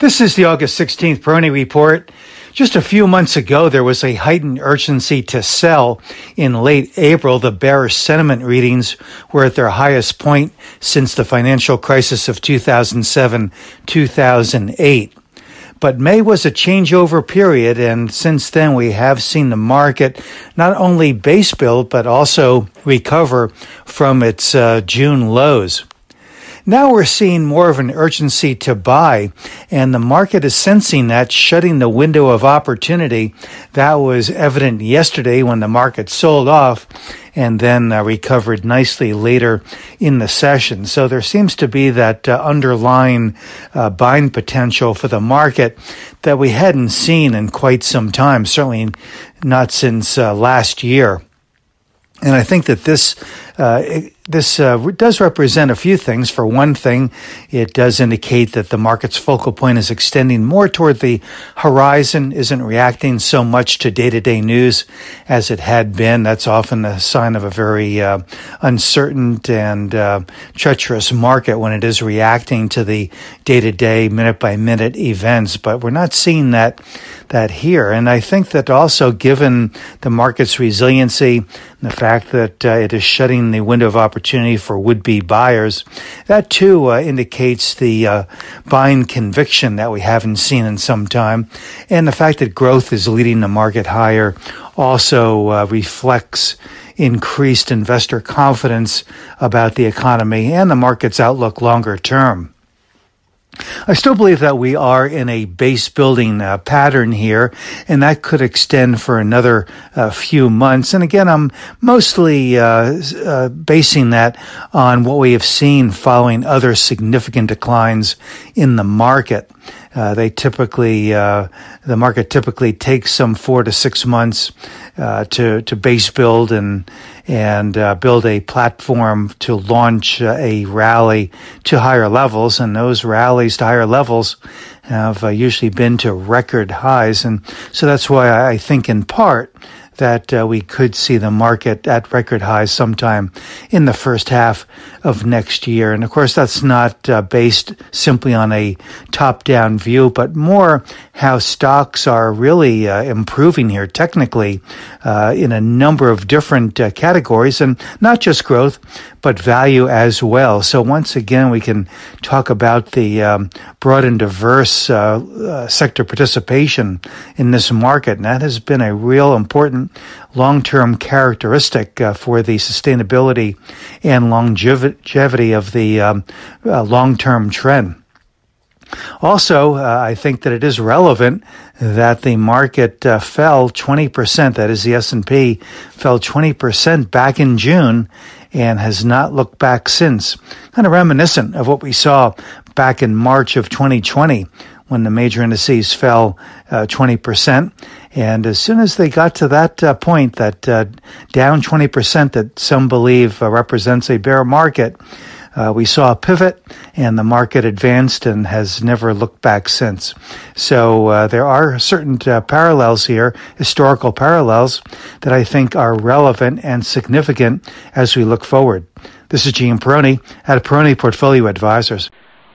This is the August 16th Peroni Report. Just a few months ago, there was a heightened urgency to sell. In late April, the bearish sentiment readings were at their highest point since the financial crisis of 2007 2008. But May was a changeover period, and since then we have seen the market not only base build, but also recover from its uh, June lows. Now we're seeing more of an urgency to buy, and the market is sensing that, shutting the window of opportunity. That was evident yesterday when the market sold off and then uh, recovered nicely later in the session. So there seems to be that uh, underlying uh, buying potential for the market that we hadn't seen in quite some time, certainly not since uh, last year. And I think that this uh, this uh, does represent a few things. For one thing, it does indicate that the market's focal point is extending more toward the horizon, isn't reacting so much to day to day news as it had been. That's often a sign of a very uh, uncertain and uh, treacherous market when it is reacting to the day to day, minute by minute events. But we're not seeing that that here. And I think that also, given the market's resiliency, the fact that uh, it is shutting the window of opportunity for would-be buyers, that too uh, indicates the uh, buying conviction that we haven't seen in some time, and the fact that growth is leading the market higher also uh, reflects increased investor confidence about the economy and the market's outlook longer term. I still believe that we are in a base building uh, pattern here, and that could extend for another uh, few months. And again, I'm mostly uh, uh basing that on what we have seen following other significant declines in the market. Uh, they typically, uh, the market typically takes some four to six months uh, to to base build and and uh, build a platform to launch uh, a rally to higher levels, and those rallies to higher levels have uh, usually been to record highs, and so that's why I think in part that uh, we could see the market at record highs sometime in the first half of next year. And of course, that's not uh, based simply on a top down view, but more how stocks are really uh, improving here technically uh, in a number of different uh, categories and not just growth, but value as well. So once again, we can talk about the um, broad and diverse uh, sector participation in this market. And that has been a real important long-term characteristic uh, for the sustainability and longevity of the um, uh, long-term trend. Also, uh, I think that it is relevant that the market uh, fell 20%, that is the S&P fell 20% back in June and has not looked back since. Kind of reminiscent of what we saw back in March of 2020 when the major indices fell uh, 20%. And as soon as they got to that uh, point, that uh, down 20% that some believe uh, represents a bear market, uh, we saw a pivot and the market advanced and has never looked back since. So uh, there are certain uh, parallels here, historical parallels, that I think are relevant and significant as we look forward. This is Gene Peroni at Peroni Portfolio Advisors.